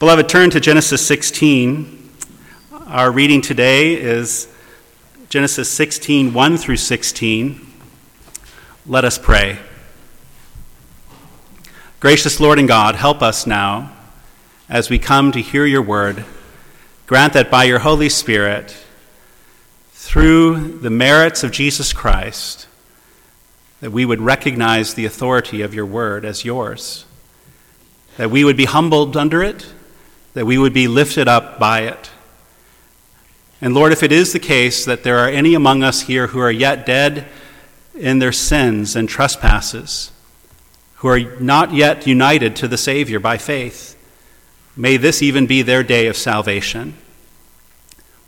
Beloved, turn to Genesis 16. Our reading today is Genesis 16, 1 through 16. Let us pray. Gracious Lord and God, help us now as we come to hear your word. Grant that by your Holy Spirit, through the merits of Jesus Christ, that we would recognize the authority of your word as yours, that we would be humbled under it, that we would be lifted up by it. And Lord, if it is the case that there are any among us here who are yet dead in their sins and trespasses, who are not yet united to the Savior by faith, may this even be their day of salvation.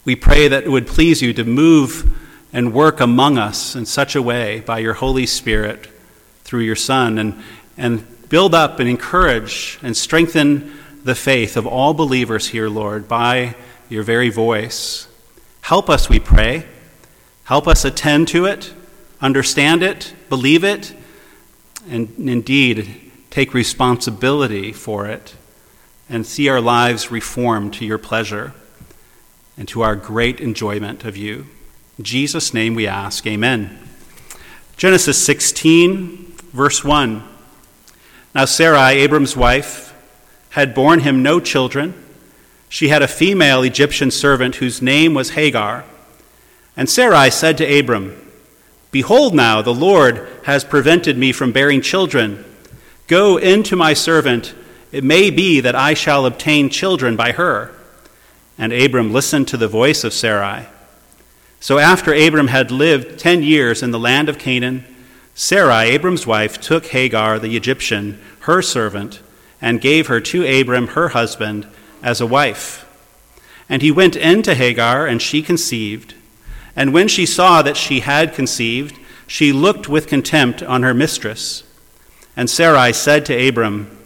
We pray that it would please you to move and work among us in such a way by your Holy Spirit through your Son and, and build up and encourage and strengthen the faith of all believers here, Lord, by your very voice. Help us, we pray. Help us attend to it, understand it, believe it, and indeed take responsibility for it and see our lives reformed to your pleasure and to our great enjoyment of you. In Jesus' name we ask, Amen. Genesis 16, verse 1. Now Sarai, Abram's wife, had borne him no children. She had a female Egyptian servant whose name was Hagar. And Sarai said to Abram, Behold, now the Lord has prevented me from bearing children. Go in to my servant. It may be that I shall obtain children by her. And Abram listened to the voice of Sarai. So after Abram had lived ten years in the land of Canaan, Sarai, Abram's wife, took Hagar the Egyptian, her servant, and gave her to Abram, her husband, as a wife. And he went in to Hagar, and she conceived. And when she saw that she had conceived, she looked with contempt on her mistress. And Sarai said to Abram,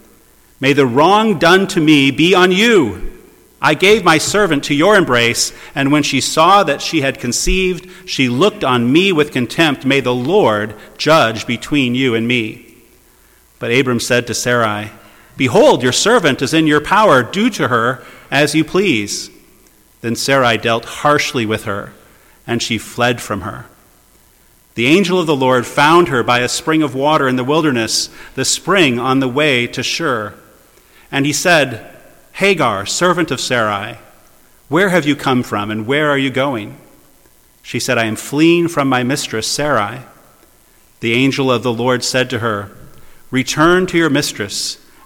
May the wrong done to me be on you I gave my servant to your embrace, and when she saw that she had conceived, she looked on me with contempt. May the Lord judge between you and me. But Abram said to Sarai, Behold, your servant is in your power. Do to her as you please. Then Sarai dealt harshly with her, and she fled from her. The angel of the Lord found her by a spring of water in the wilderness, the spring on the way to Shur. And he said, Hagar, servant of Sarai, where have you come from and where are you going? She said, I am fleeing from my mistress, Sarai. The angel of the Lord said to her, Return to your mistress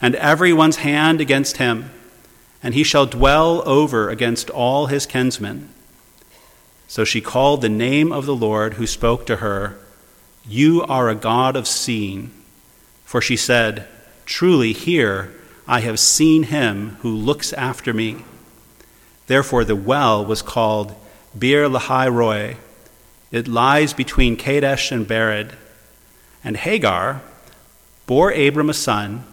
and everyone's hand against him, and he shall dwell over against all his kinsmen. So she called the name of the Lord who spoke to her, You are a God of seeing. For she said, Truly, here I have seen him who looks after me. Therefore, the well was called Beer Lahai Roi. It lies between Kadesh and Bered. And Hagar bore Abram a son,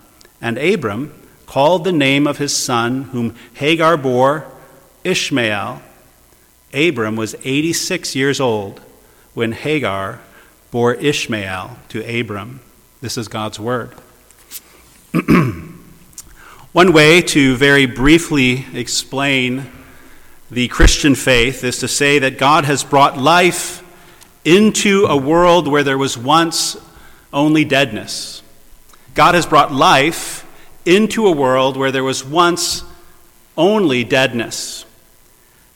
and Abram called the name of his son, whom Hagar bore, Ishmael. Abram was 86 years old when Hagar bore Ishmael to Abram. This is God's word. One way to very briefly explain the Christian faith is to say that God has brought life into a world where there was once only deadness. God has brought life into a world where there was once only deadness.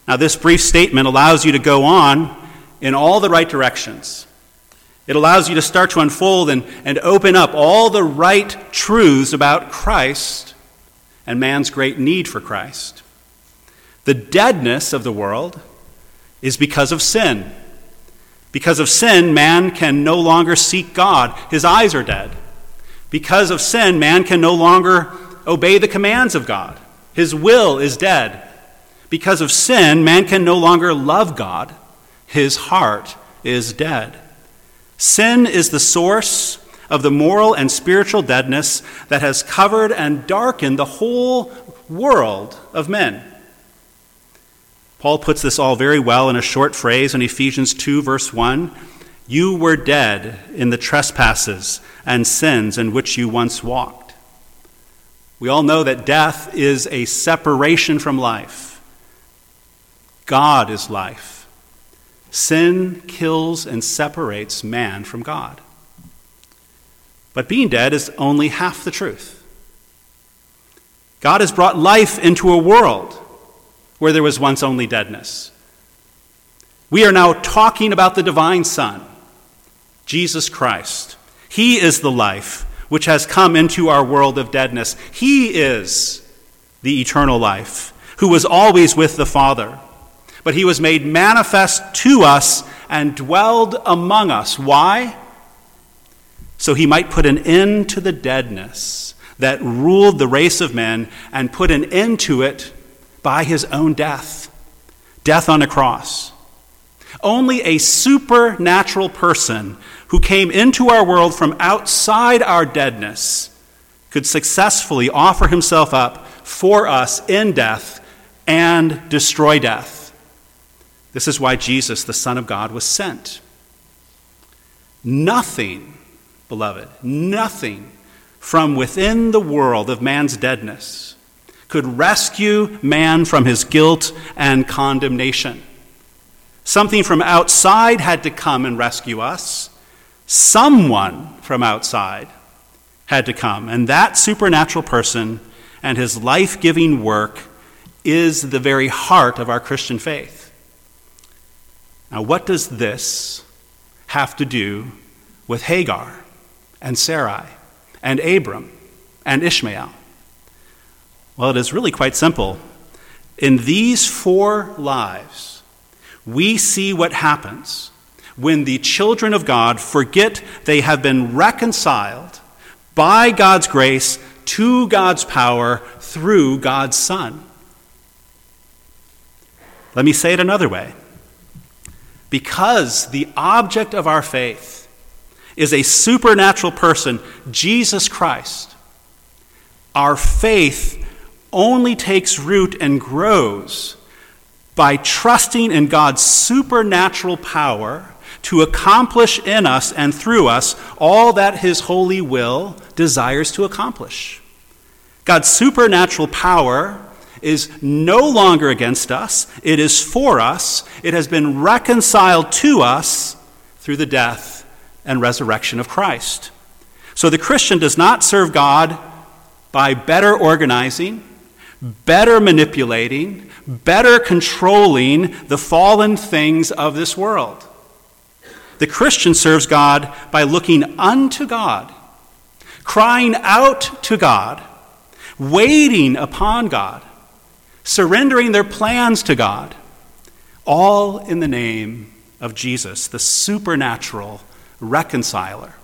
Now, this brief statement allows you to go on in all the right directions. It allows you to start to unfold and, and open up all the right truths about Christ and man's great need for Christ. The deadness of the world is because of sin. Because of sin, man can no longer seek God. His eyes are dead. Because of sin, man can no longer obey the commands of God. His will is dead. Because of sin, man can no longer love God. His heart is dead. Sin is the source of the moral and spiritual deadness that has covered and darkened the whole world of men. Paul puts this all very well in a short phrase in Ephesians 2, verse 1. You were dead in the trespasses and sins in which you once walked. We all know that death is a separation from life. God is life. Sin kills and separates man from God. But being dead is only half the truth. God has brought life into a world where there was once only deadness. We are now talking about the divine Son, Jesus Christ. He is the life which has come into our world of deadness. He is the eternal life, who was always with the Father. But he was made manifest to us and dwelled among us. Why? So he might put an end to the deadness that ruled the race of men and put an end to it by his own death death on a cross. Only a supernatural person who came into our world from outside our deadness could successfully offer himself up for us in death and destroy death. This is why Jesus, the Son of God, was sent. Nothing, beloved, nothing from within the world of man's deadness could rescue man from his guilt and condemnation. Something from outside had to come and rescue us. Someone from outside had to come. And that supernatural person and his life giving work is the very heart of our Christian faith. Now, what does this have to do with Hagar and Sarai and Abram and Ishmael? Well, it is really quite simple. In these four lives, we see what happens when the children of God forget they have been reconciled by God's grace to God's power through God's Son. Let me say it another way. Because the object of our faith is a supernatural person, Jesus Christ, our faith only takes root and grows by trusting in God's supernatural power to accomplish in us and through us all that His holy will desires to accomplish. God's supernatural power is no longer against us, it is for us, it has been reconciled to us through the death and resurrection of Christ. So the Christian does not serve God by better organizing better manipulating, better controlling the fallen things of this world. The Christian serves God by looking unto God, crying out to God, waiting upon God, surrendering their plans to God, all in the name of Jesus, the supernatural reconciler.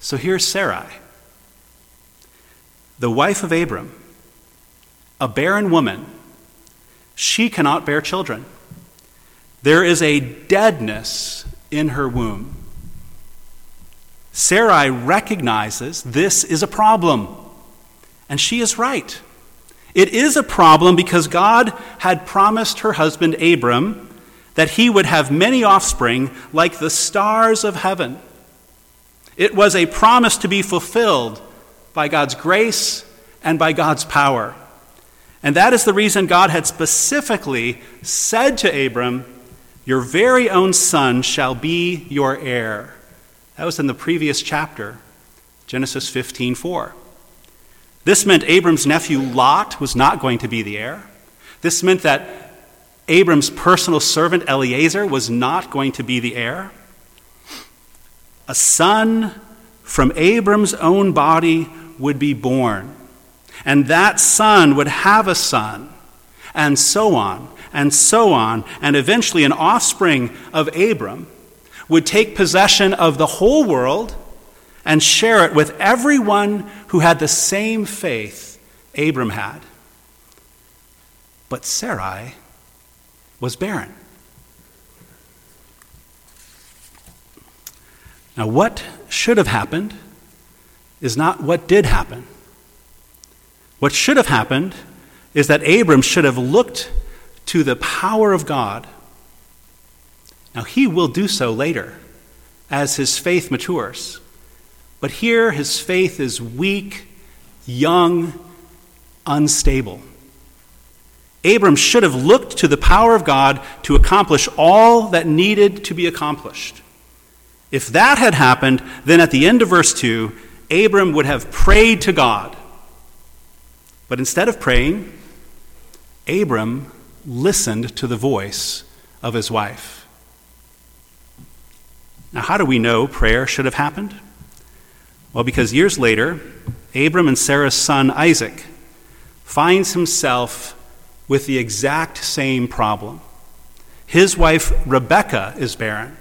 So here's Sarai, the wife of Abram a barren woman, she cannot bear children. There is a deadness in her womb. Sarai recognizes this is a problem, and she is right. It is a problem because God had promised her husband Abram that he would have many offspring like the stars of heaven. It was a promise to be fulfilled by God's grace and by God's power. And that is the reason God had specifically said to Abram, Your very own son shall be your heir. That was in the previous chapter, Genesis 15 4. This meant Abram's nephew Lot was not going to be the heir. This meant that Abram's personal servant Eliezer was not going to be the heir. A son from Abram's own body would be born and that son would have a son, and so on, and so on, and eventually an offspring of Abram would take possession of the whole world and share it with everyone who had the same faith Abram had. But Sarai was barren. Now, what should have happened is not what did happen. What should have happened is that Abram should have looked to the power of God. Now, he will do so later as his faith matures. But here, his faith is weak, young, unstable. Abram should have looked to the power of God to accomplish all that needed to be accomplished. If that had happened, then at the end of verse 2, Abram would have prayed to God. But instead of praying, Abram listened to the voice of his wife. Now, how do we know prayer should have happened? Well, because years later, Abram and Sarah's son Isaac finds himself with the exact same problem. His wife Rebekah is barren.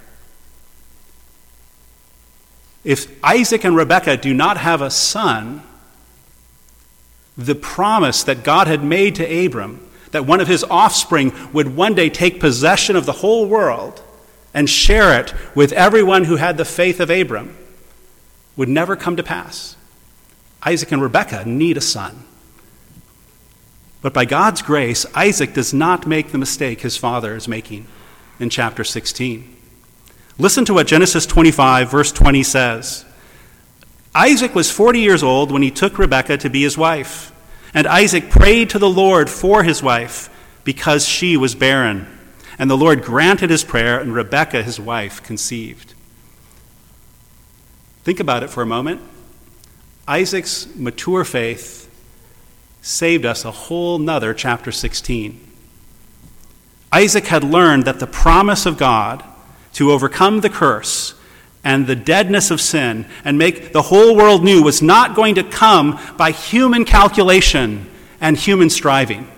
If Isaac and Rebekah do not have a son, the promise that God had made to Abram, that one of his offspring would one day take possession of the whole world and share it with everyone who had the faith of Abram, would never come to pass. Isaac and Rebekah need a son. But by God's grace, Isaac does not make the mistake his father is making in chapter 16. Listen to what Genesis 25, verse 20 says. Isaac was 40 years old when he took Rebekah to be his wife. And Isaac prayed to the Lord for his wife because she was barren. And the Lord granted his prayer, and Rebekah, his wife, conceived. Think about it for a moment. Isaac's mature faith saved us a whole nother chapter 16. Isaac had learned that the promise of God to overcome the curse and the deadness of sin and make the whole world new was not going to come by human calculation and human striving.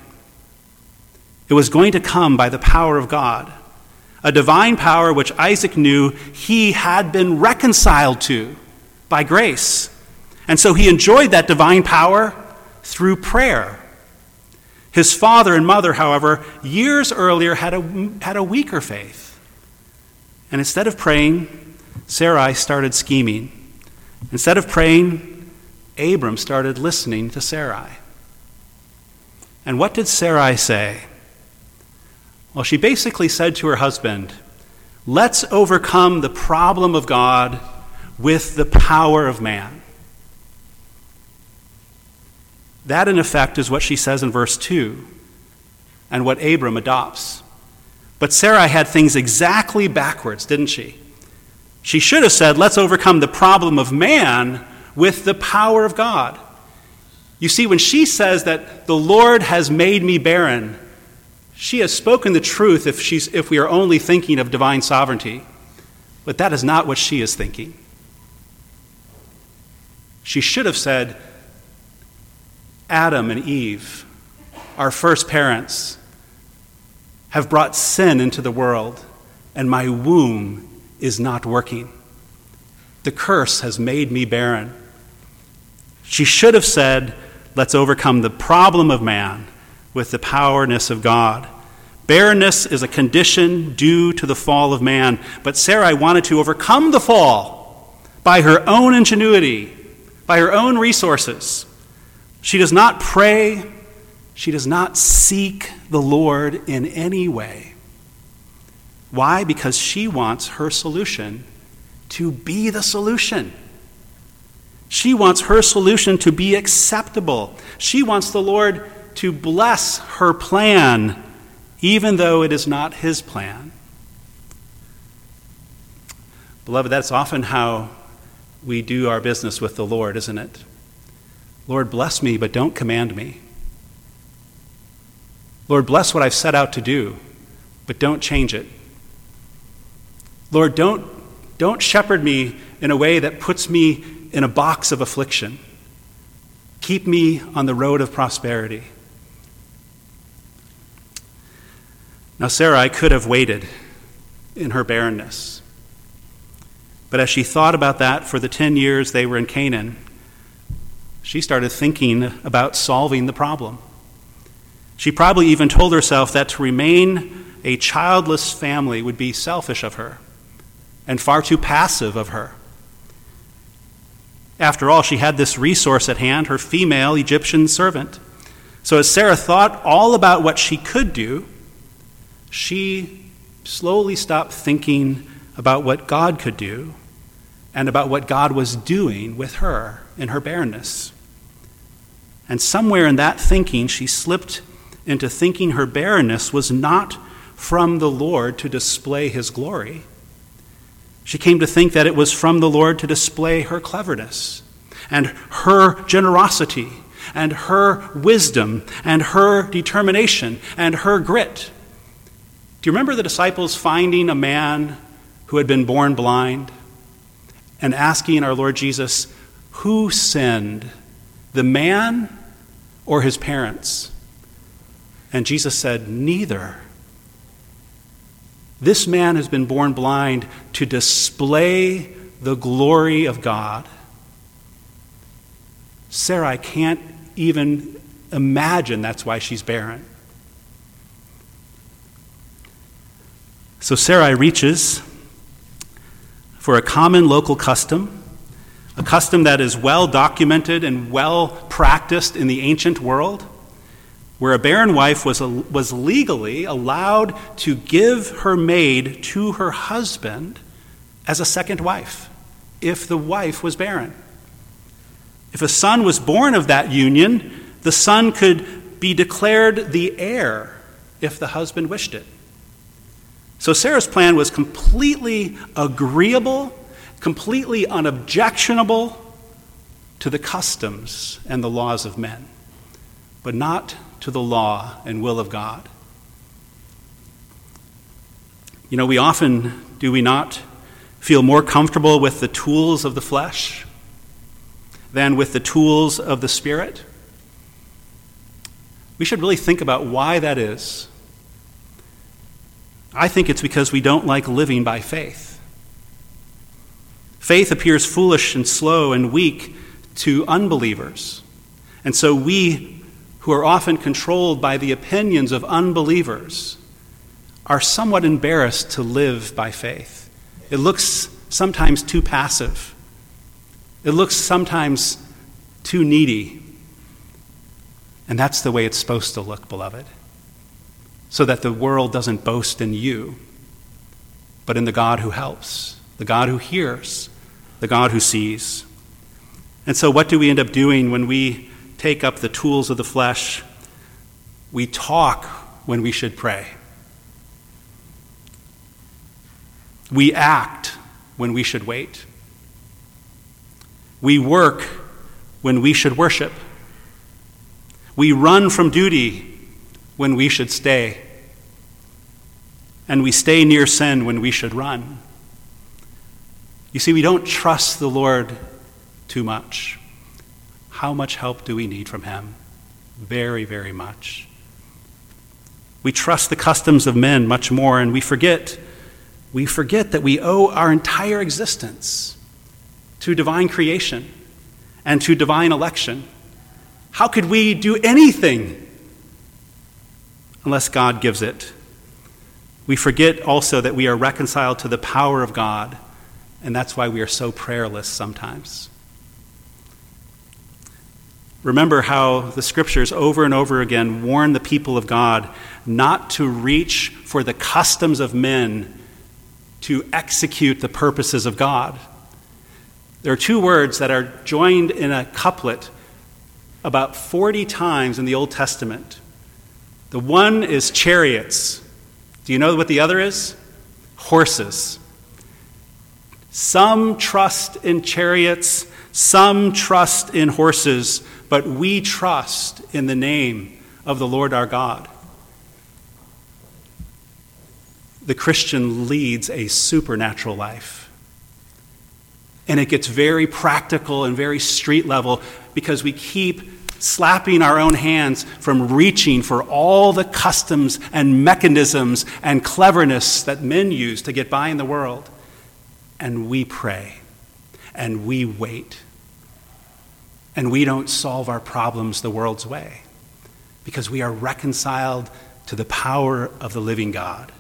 It was going to come by the power of God, a divine power which Isaac knew he had been reconciled to by grace. And so he enjoyed that divine power through prayer. His father and mother, however, years earlier had a, had a weaker faith. And instead of praying, Sarai started scheming. Instead of praying, Abram started listening to Sarai. And what did Sarai say? Well, she basically said to her husband, Let's overcome the problem of God with the power of man. That, in effect, is what she says in verse 2 and what Abram adopts. But Sarai had things exactly backwards, didn't she? She should have said, Let's overcome the problem of man with the power of God. You see, when she says that the Lord has made me barren, she has spoken the truth if, she's, if we are only thinking of divine sovereignty. But that is not what she is thinking. She should have said, Adam and Eve, our first parents, have brought sin into the world, and my womb is not working. The curse has made me barren. She should have said, Let's overcome the problem of man with the powerness of God. Barrenness is a condition due to the fall of man, but Sarai wanted to overcome the fall by her own ingenuity, by her own resources. She does not pray she does not seek the Lord in any way. Why? Because she wants her solution to be the solution. She wants her solution to be acceptable. She wants the Lord to bless her plan, even though it is not his plan. Beloved, that's often how we do our business with the Lord, isn't it? Lord, bless me, but don't command me. Lord, bless what I've set out to do, but don't change it. Lord, don't, don't shepherd me in a way that puts me in a box of affliction. Keep me on the road of prosperity. Now, Sarai could have waited in her barrenness. But as she thought about that for the 10 years they were in Canaan, she started thinking about solving the problem. She probably even told herself that to remain a childless family would be selfish of her and far too passive of her. After all, she had this resource at hand, her female Egyptian servant. So as Sarah thought all about what she could do, she slowly stopped thinking about what God could do and about what God was doing with her in her barrenness. And somewhere in that thinking, she slipped into thinking her barrenness was not from the Lord to display his glory. She came to think that it was from the Lord to display her cleverness and her generosity and her wisdom and her determination and her grit. Do you remember the disciples finding a man who had been born blind and asking our Lord Jesus, Who sinned, the man or his parents? And Jesus said, Neither. This man has been born blind to display the glory of God. Sarai can't even imagine that's why she's barren. So Sarai reaches for a common local custom, a custom that is well documented and well practiced in the ancient world where a barren wife was, was legally allowed to give her maid to her husband as a second wife if the wife was barren. If a son was born of that union, the son could be declared the heir if the husband wished it. So Sarah's plan was completely agreeable, completely unobjectionable to the customs and the laws of men, but not to the law and will of God. You know, we often, do we not, feel more comfortable with the tools of the flesh than with the tools of the Spirit? We should really think about why that is. I think it's because we don't like living by faith. Faith appears foolish and slow and weak to unbelievers. And so we who are often controlled by the opinions of unbelievers, are somewhat embarrassed to live by faith. It looks sometimes too passive, it looks sometimes too needy. And that's the way it's supposed to look, beloved, so that the world doesn't boast in you, but in the God who helps, the God who hears, the God who sees. And so, what do we end up doing when we take up the tools of the flesh. We talk when we should pray. We act when we should wait. We work when we should worship. We run from duty when we should stay. And we stay near sin when we should run. You see, we don't trust the Lord too much. How much help do we need from Him? Very, very much. We trust the customs of men much more, and we forget, we forget that we owe our entire existence to divine creation and to divine election. How could we do anything unless God gives it? We forget also that we are reconciled to the power of God, and that's why we are so prayerless sometimes. Remember how the scriptures over and over again warn the people of God not to reach for the customs of men to execute the purposes of God. There are two words that are joined in a couplet about 40 times in the Old Testament. The one is chariots. Do you know what the other is? Horses. Some trust in chariots, some trust in horses, but we trust in the name of the Lord our God. The Christian leads a supernatural life. And it gets very practical and very street level because we keep slapping our own hands from reaching for all the customs and mechanisms and cleverness that men use to get by in the world. And we pray and we wait and we don't solve our problems the world's way because we are reconciled to the power of the living God.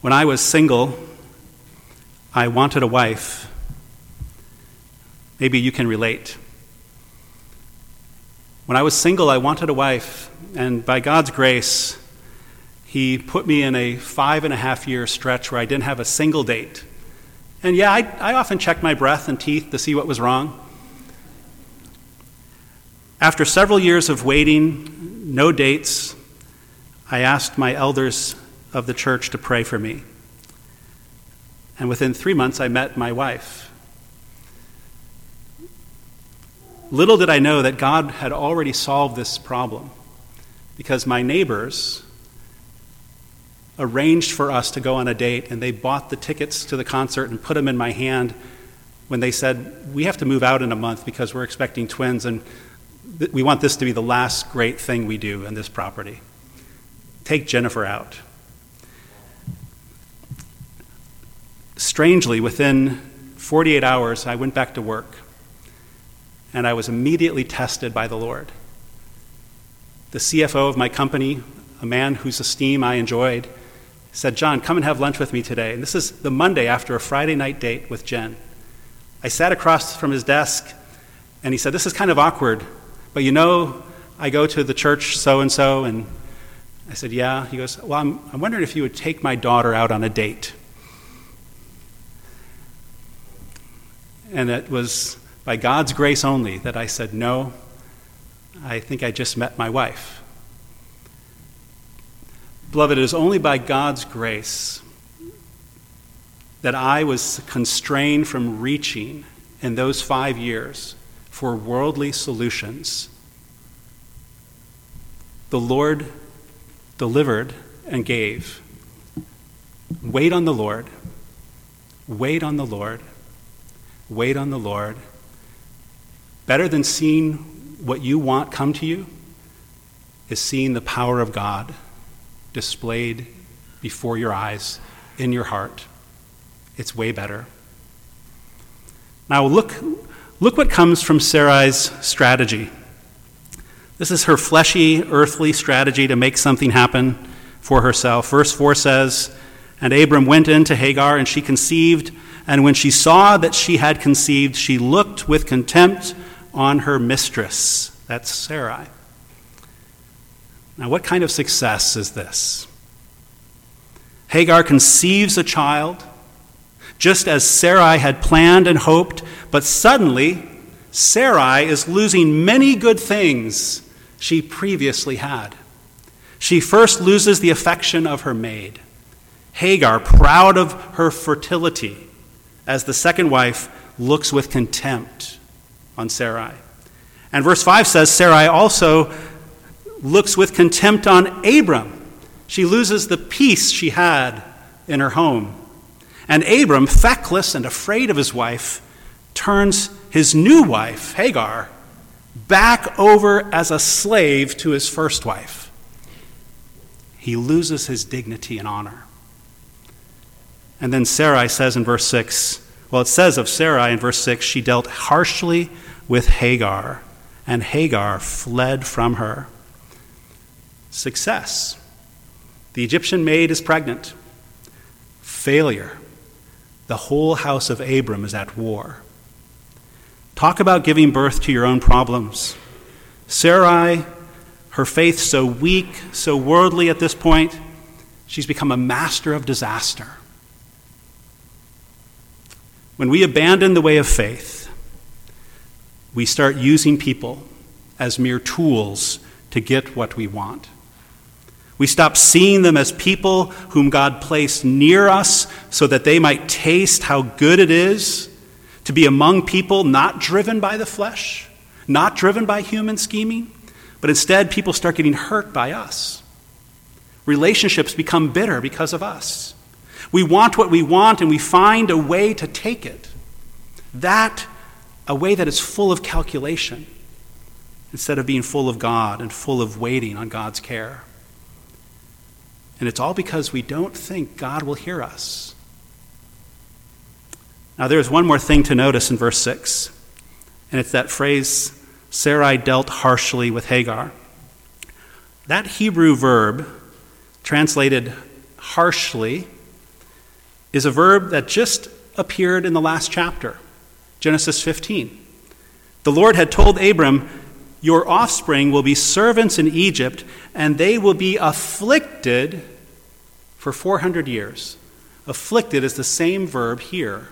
When I was single, I wanted a wife. Maybe you can relate. When I was single, I wanted a wife, and by God's grace, He put me in a five and a half year stretch where I didn't have a single date. And yeah, I, I often checked my breath and teeth to see what was wrong. After several years of waiting, no dates, I asked my elders of the church to pray for me. And within three months, I met my wife. Little did I know that God had already solved this problem because my neighbors arranged for us to go on a date and they bought the tickets to the concert and put them in my hand when they said, We have to move out in a month because we're expecting twins and th- we want this to be the last great thing we do in this property. Take Jennifer out. Strangely, within 48 hours, I went back to work and I was immediately tested by the Lord. The CFO of my company, a man whose esteem I enjoyed, said, John, come and have lunch with me today. And this is the Monday after a Friday night date with Jen. I sat across from his desk and he said, This is kind of awkward, but you know, I go to the church so and so. And I said, Yeah. He goes, Well, I'm, I'm wondering if you would take my daughter out on a date. And it was by God's grace only that I said, No, I think I just met my wife. Beloved, it is only by God's grace that I was constrained from reaching in those five years for worldly solutions. The Lord delivered and gave. Wait on the Lord. Wait on the Lord. Wait on the Lord. Better than seeing what you want come to you is seeing the power of God displayed before your eyes, in your heart. It's way better. Now, look, look what comes from Sarai's strategy. This is her fleshy, earthly strategy to make something happen for herself. Verse 4 says, And Abram went in to Hagar, and she conceived. And when she saw that she had conceived, she looked with contempt on her mistress. That's Sarai. Now, what kind of success is this? Hagar conceives a child, just as Sarai had planned and hoped, but suddenly Sarai is losing many good things she previously had. She first loses the affection of her maid. Hagar, proud of her fertility, as the second wife looks with contempt on Sarai. And verse 5 says Sarai also looks with contempt on Abram. She loses the peace she had in her home. And Abram, feckless and afraid of his wife, turns his new wife, Hagar, back over as a slave to his first wife. He loses his dignity and honor. And then Sarai says in verse 6, well, it says of Sarai in verse 6, she dealt harshly with Hagar, and Hagar fled from her success. The Egyptian maid is pregnant. Failure. The whole house of Abram is at war. Talk about giving birth to your own problems. Sarai, her faith so weak, so worldly at this point, she's become a master of disaster. When we abandon the way of faith, we start using people as mere tools to get what we want. We stop seeing them as people whom God placed near us so that they might taste how good it is to be among people not driven by the flesh, not driven by human scheming, but instead people start getting hurt by us. Relationships become bitter because of us. We want what we want and we find a way to take it. That, a way that is full of calculation instead of being full of God and full of waiting on God's care. And it's all because we don't think God will hear us. Now, there's one more thing to notice in verse 6, and it's that phrase Sarai dealt harshly with Hagar. That Hebrew verb, translated harshly, is a verb that just appeared in the last chapter, Genesis 15. The Lord had told Abram, Your offspring will be servants in Egypt, and they will be afflicted for 400 years. Afflicted is the same verb here,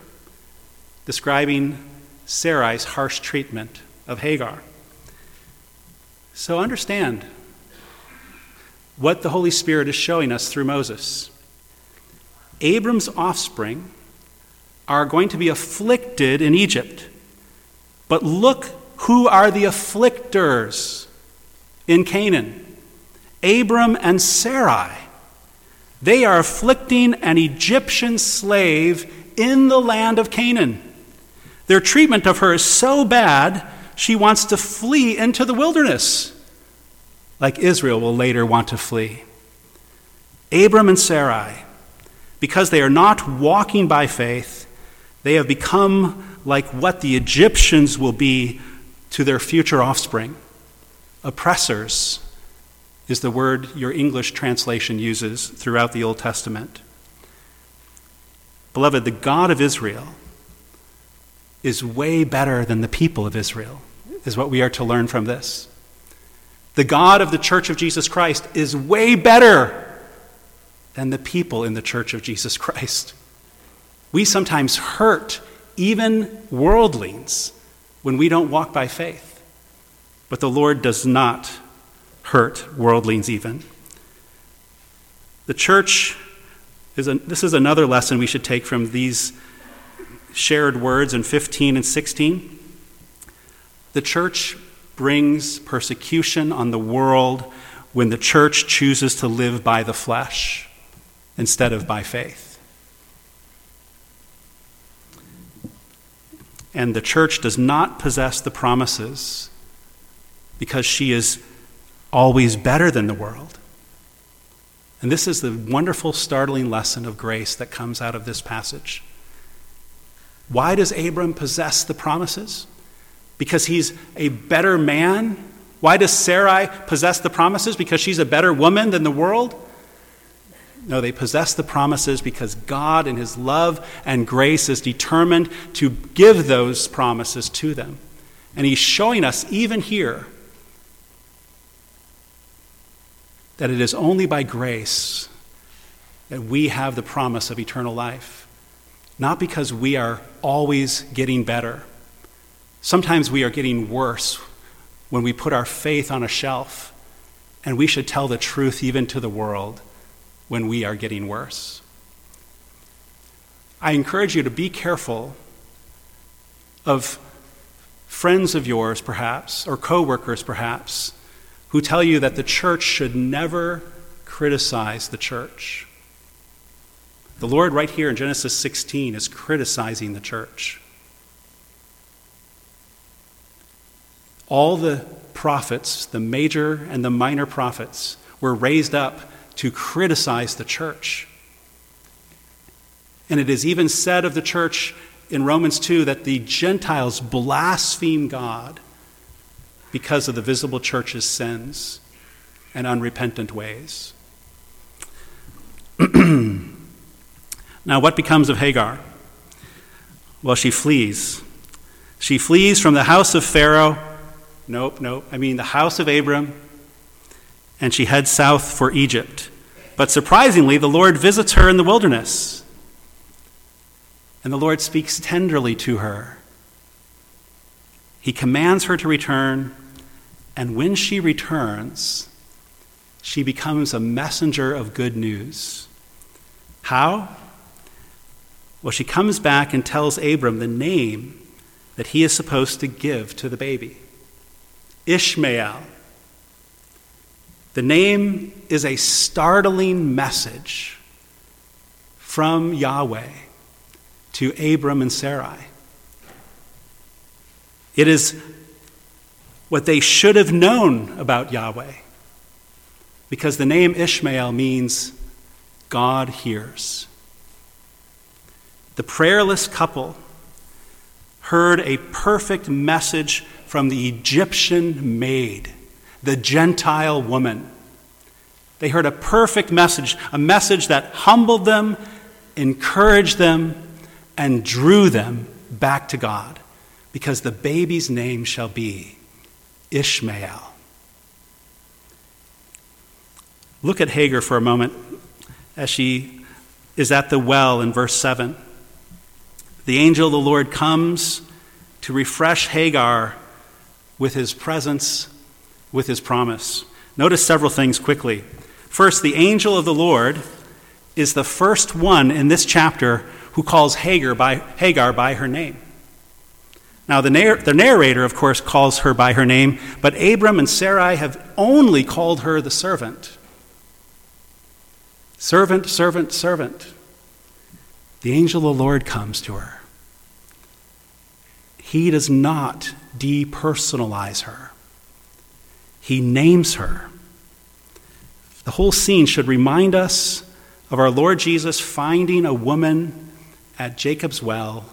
describing Sarai's harsh treatment of Hagar. So understand what the Holy Spirit is showing us through Moses. Abram's offspring are going to be afflicted in Egypt. But look who are the afflictors in Canaan Abram and Sarai. They are afflicting an Egyptian slave in the land of Canaan. Their treatment of her is so bad, she wants to flee into the wilderness, like Israel will later want to flee. Abram and Sarai, because they are not walking by faith, they have become like what the Egyptians will be to their future offspring. Oppressors is the word your English translation uses throughout the Old Testament. Beloved, the God of Israel is way better than the people of Israel, is what we are to learn from this. The God of the Church of Jesus Christ is way better than the people in the Church of Jesus Christ. We sometimes hurt even worldlings when we don't walk by faith. But the Lord does not hurt worldlings even. The church is a, this is another lesson we should take from these shared words in 15 and 16. The church brings persecution on the world when the church chooses to live by the flesh instead of by faith. And the church does not possess the promises because she is always better than the world. And this is the wonderful, startling lesson of grace that comes out of this passage. Why does Abram possess the promises? Because he's a better man? Why does Sarai possess the promises? Because she's a better woman than the world? No, they possess the promises because God, in His love and grace, is determined to give those promises to them. And He's showing us, even here, that it is only by grace that we have the promise of eternal life not because we are always getting better. Sometimes we are getting worse when we put our faith on a shelf, and we should tell the truth even to the world when we are getting worse. I encourage you to be careful of friends of yours, perhaps, or coworkers, perhaps, who tell you that the church should never criticize the church. The Lord, right here in Genesis 16, is criticizing the church. All the prophets, the major and the minor prophets, were raised up to criticize the church. And it is even said of the church in Romans 2 that the Gentiles blaspheme God because of the visible church's sins and unrepentant ways. Now, what becomes of Hagar? Well, she flees. She flees from the house of Pharaoh. Nope, nope. I mean, the house of Abram. And she heads south for Egypt. But surprisingly, the Lord visits her in the wilderness. And the Lord speaks tenderly to her. He commands her to return. And when she returns, she becomes a messenger of good news. How? Well, she comes back and tells Abram the name that he is supposed to give to the baby Ishmael. The name is a startling message from Yahweh to Abram and Sarai. It is what they should have known about Yahweh, because the name Ishmael means God hears. The prayerless couple heard a perfect message from the Egyptian maid, the Gentile woman. They heard a perfect message, a message that humbled them, encouraged them, and drew them back to God, because the baby's name shall be Ishmael. Look at Hagar for a moment as she is at the well in verse 7. The angel of the Lord comes to refresh Hagar with his presence, with his promise. Notice several things quickly. First, the angel of the Lord is the first one in this chapter who calls Hagar by, Hagar by her name. Now, the, narr- the narrator, of course, calls her by her name, but Abram and Sarai have only called her the servant. Servant, servant, servant. The angel of the Lord comes to her. He does not depersonalize her, he names her. The whole scene should remind us of our Lord Jesus finding a woman at Jacob's well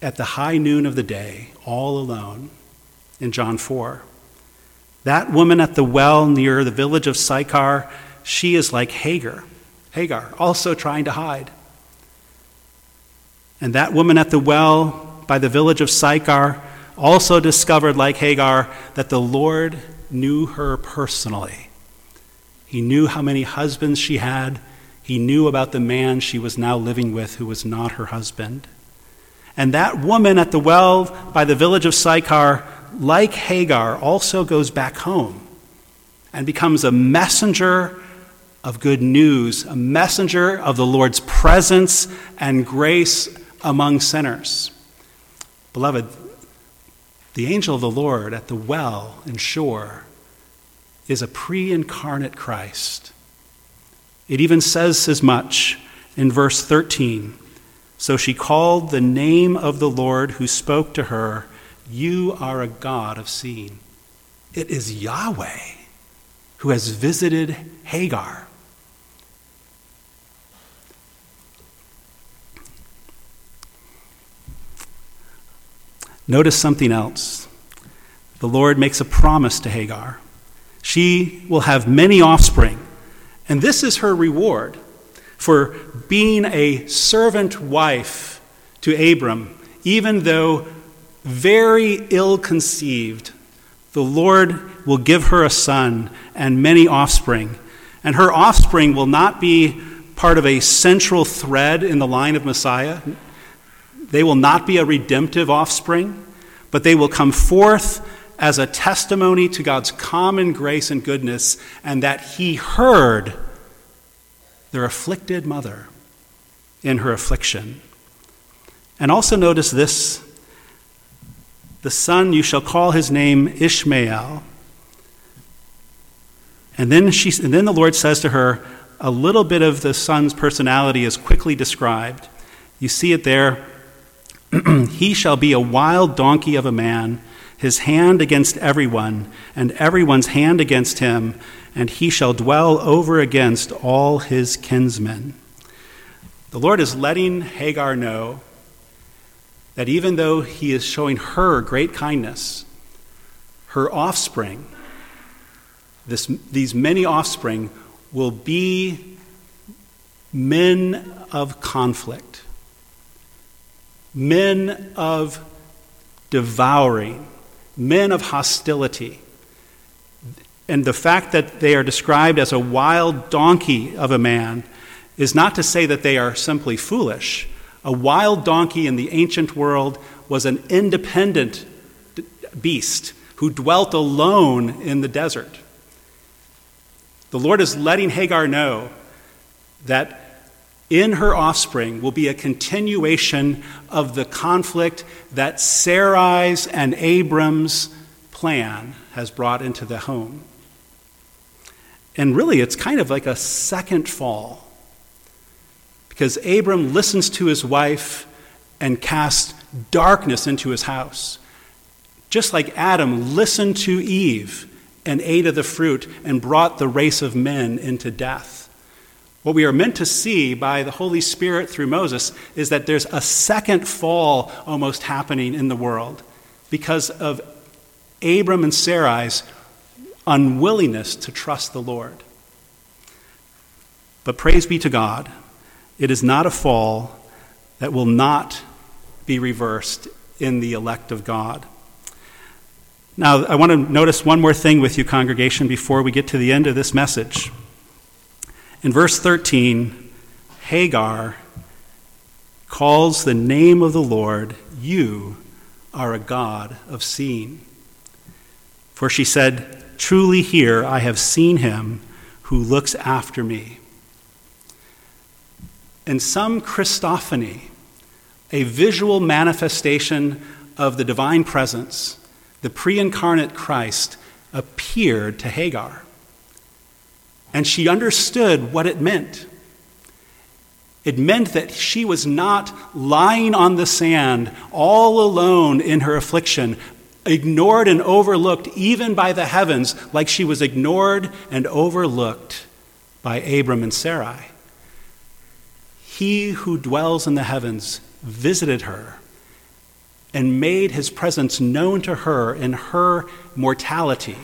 at the high noon of the day, all alone, in John 4. That woman at the well near the village of Sychar, she is like Hagar, Hagar, also trying to hide. And that woman at the well by the village of Sychar also discovered, like Hagar, that the Lord knew her personally. He knew how many husbands she had. He knew about the man she was now living with who was not her husband. And that woman at the well by the village of Sychar, like Hagar, also goes back home and becomes a messenger of good news, a messenger of the Lord's presence and grace among sinners. Beloved, the angel of the Lord at the well and Shur is a pre incarnate Christ. It even says as much in verse 13. So she called the name of the Lord who spoke to her, You are a God of seeing. It is Yahweh who has visited Hagar. Notice something else. The Lord makes a promise to Hagar. She will have many offspring, and this is her reward for being a servant wife to Abram, even though very ill conceived. The Lord will give her a son and many offspring, and her offspring will not be part of a central thread in the line of Messiah. They will not be a redemptive offspring, but they will come forth as a testimony to God's common grace and goodness, and that He heard their afflicted mother in her affliction. And also notice this the son, you shall call his name Ishmael. And then, she, and then the Lord says to her, a little bit of the son's personality is quickly described. You see it there he shall be a wild donkey of a man, his hand against everyone, and everyone's hand against him, and he shall dwell over against all his kinsmen. The Lord is letting Hagar know that even though he is showing her great kindness, her offspring, this, these many offspring, will be men of conflict men of devouring, men of hostility. And the fact that they are described as a wild donkey of a man is not to say that they are simply foolish. A wild donkey in the ancient world was an independent beast who dwelt alone in the desert. The Lord is letting Hagar know that in her offspring will be a continuation of the conflict that Sarai's and Abram's plan has brought into the home. And really, it's kind of like a second fall. Because Abram listens to his wife and casts darkness into his house. Just like Adam listened to Eve and ate of the fruit and brought the race of men into death. What we are meant to see by the Holy Spirit through Moses is that there's a second fall almost happening in the world because of Abram and Sarai's unwillingness to trust the Lord. But praise be to God, it is not a fall that will not be reversed in the elect of God. Now, I want to notice one more thing with you, congregation, before we get to the end of this message. In verse 13, Hagar calls the name of the Lord, You are a God of seeing. For she said, Truly here I have seen him who looks after me. In some Christophany, a visual manifestation of the divine presence, the pre incarnate Christ appeared to Hagar and she understood what it meant. It meant that she was not lying on the sand, all alone in her affliction, ignored and overlooked even by the heavens, like she was ignored and overlooked by Abram and Sarai. He who dwells in the heavens visited her and made his presence known to her in her mortality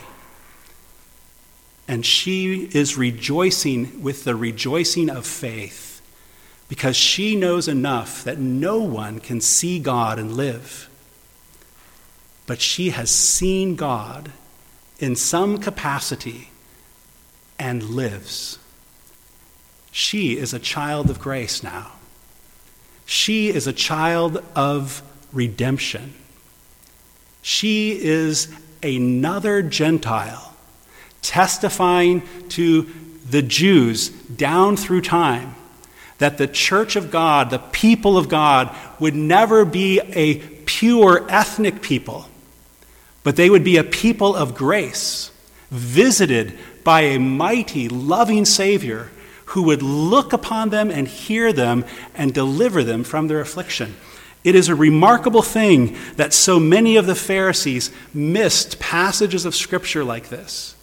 and she is rejoicing with the rejoicing of faith because she knows enough that no one can see God and live. But she has seen God in some capacity and lives. She is a child of grace now. She is a child of redemption. She is another Gentile testifying to the Jews down through time that the church of God, the people of God, would never be a pure ethnic people, but they would be a people of grace, visited by a mighty, loving Savior who would look upon them and hear them and deliver them from their affliction. It is a remarkable thing that so many of the Pharisees missed passages of Scripture like this.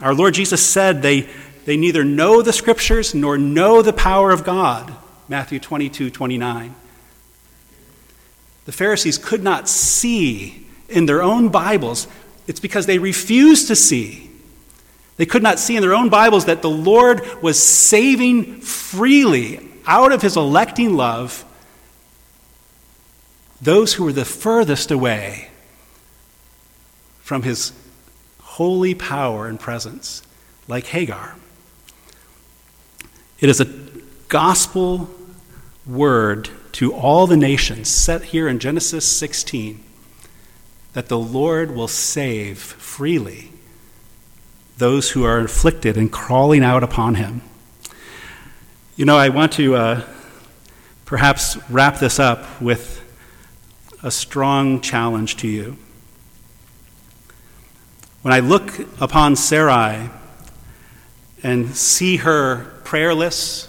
Our Lord Jesus said they, they neither know the scriptures nor know the power of God. Matthew 22, 29. The Pharisees could not see in their own Bibles. It's because they refused to see. They could not see in their own Bibles that the Lord was saving freely out of his electing love those who were the furthest away from his holy power and presence, like Hagar. It is a gospel word to all the nations, set here in Genesis 16, that the Lord will save freely those who are afflicted and crawling out upon him. You know, I want to uh, perhaps wrap this up with a strong challenge to you. When I look upon Sarai and see her prayerless,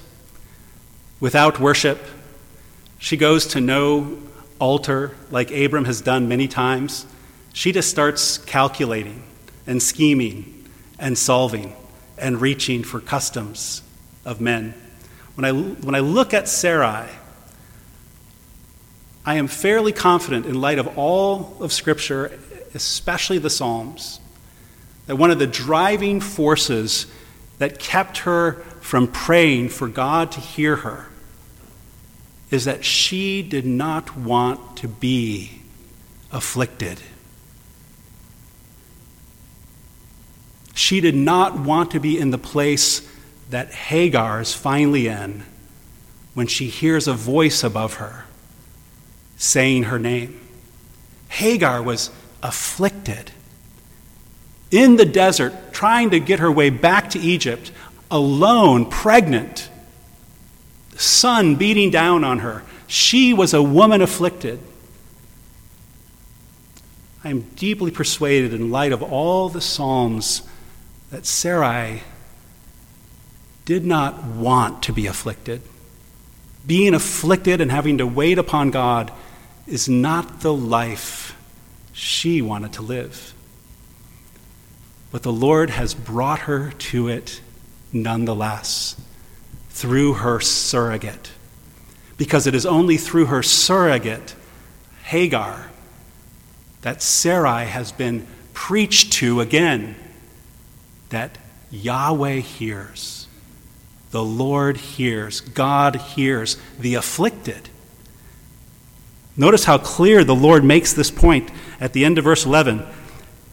without worship, she goes to no altar like Abram has done many times. She just starts calculating and scheming and solving and reaching for customs of men. When I, when I look at Sarai, I am fairly confident, in light of all of Scripture, especially the Psalms, that one of the driving forces that kept her from praying for God to hear her is that she did not want to be afflicted. She did not want to be in the place that Hagar is finally in when she hears a voice above her saying her name. Hagar was afflicted in the desert trying to get her way back to Egypt, alone, pregnant, the sun beating down on her. She was a woman afflicted. I am deeply persuaded, in light of all the Psalms, that Sarai did not want to be afflicted. Being afflicted and having to wait upon God is not the life she wanted to live but the Lord has brought her to it nonetheless. through her surrogate. Because it is only through her surrogate, Hagar, that Sarai has been preached to again, that Yahweh hears. The Lord hears. God hears the afflicted. Notice how clear the Lord makes this point at the end of verse 11.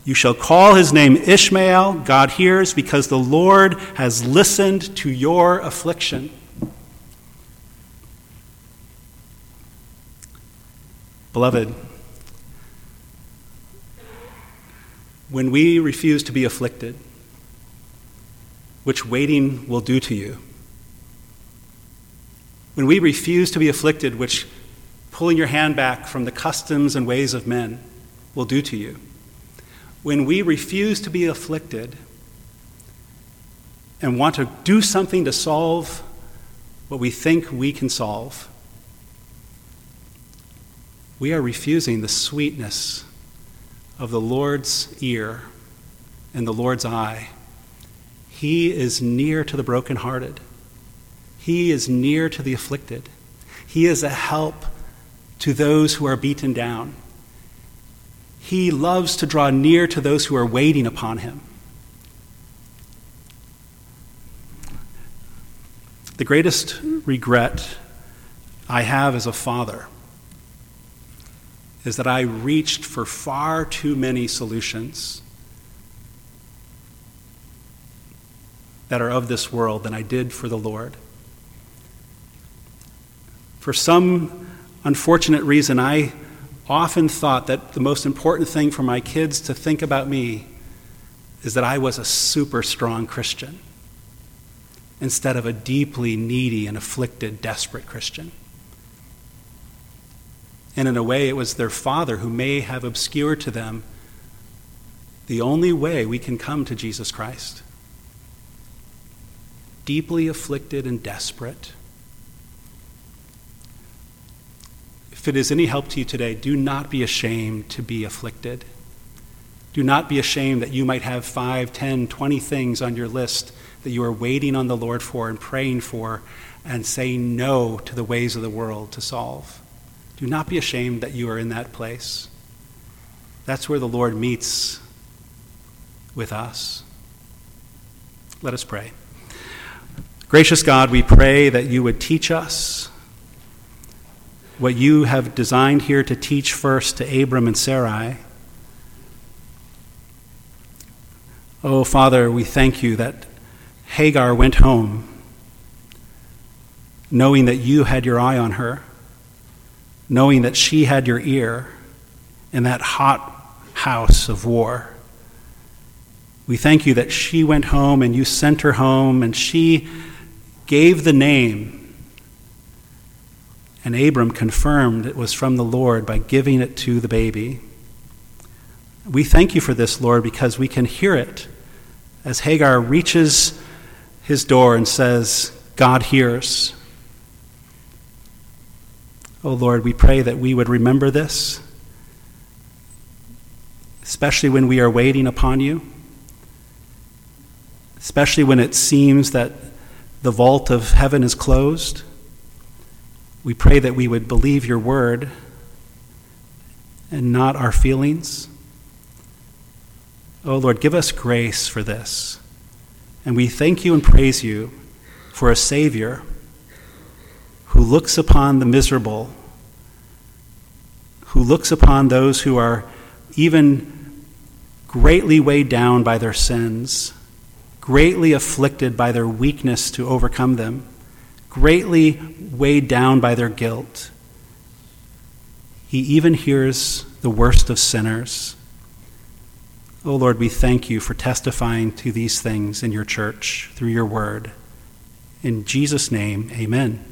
You shall call his name Ishmael, God hears, because the Lord has listened to your affliction. Beloved, when we refuse to be afflicted, which waiting will do to you, when we refuse to be afflicted, which pulling your hand back from the customs and ways of men will do to you, when we refuse to be afflicted and want to do something to solve what we think we can solve, we are refusing the sweetness of the Lord's ear and the Lord's eye. He is near to the brokenhearted. He is near to the afflicted. He is a help to those who are beaten down. He loves to draw near to those who are waiting upon him. The greatest regret I have as a father is that I reached for far too many solutions that are of this world than I did for the Lord. For some unfortunate reason, I often thought that the most important thing for my kids to think about me is that I was a super strong Christian instead of a deeply needy and afflicted, desperate Christian. And in a way, it was their father who may have obscured to them the only way we can come to Jesus Christ. Deeply afflicted and desperate If it is any help to you today, do not be ashamed to be afflicted. Do not be ashamed that you might have five, ten, twenty things on your list that you are waiting on the Lord for and praying for and saying no to the ways of the world to solve. Do not be ashamed that you are in that place. That's where the Lord meets with us. Let us pray. Gracious God, we pray that you would teach us what you have designed here to teach first to Abram and Sarai. Oh, Father, we thank you that Hagar went home knowing that you had your eye on her, knowing that she had your ear in that hot house of war. We thank you that she went home and you sent her home and she gave the name and Abram confirmed it was from the Lord by giving it to the baby. We thank you for this, Lord, because we can hear it as Hagar reaches his door and says, God hears. Oh Lord, we pray that we would remember this, especially when we are waiting upon you, especially when it seems that the vault of heaven is closed. We pray that we would believe your word and not our feelings. Oh Lord, give us grace for this. And we thank you and praise you for a Savior who looks upon the miserable, who looks upon those who are even greatly weighed down by their sins, greatly afflicted by their weakness to overcome them greatly weighed down by their guilt. He even hears the worst of sinners. Oh Lord, we thank you for testifying to these things in your church through your word. In Jesus' name, amen.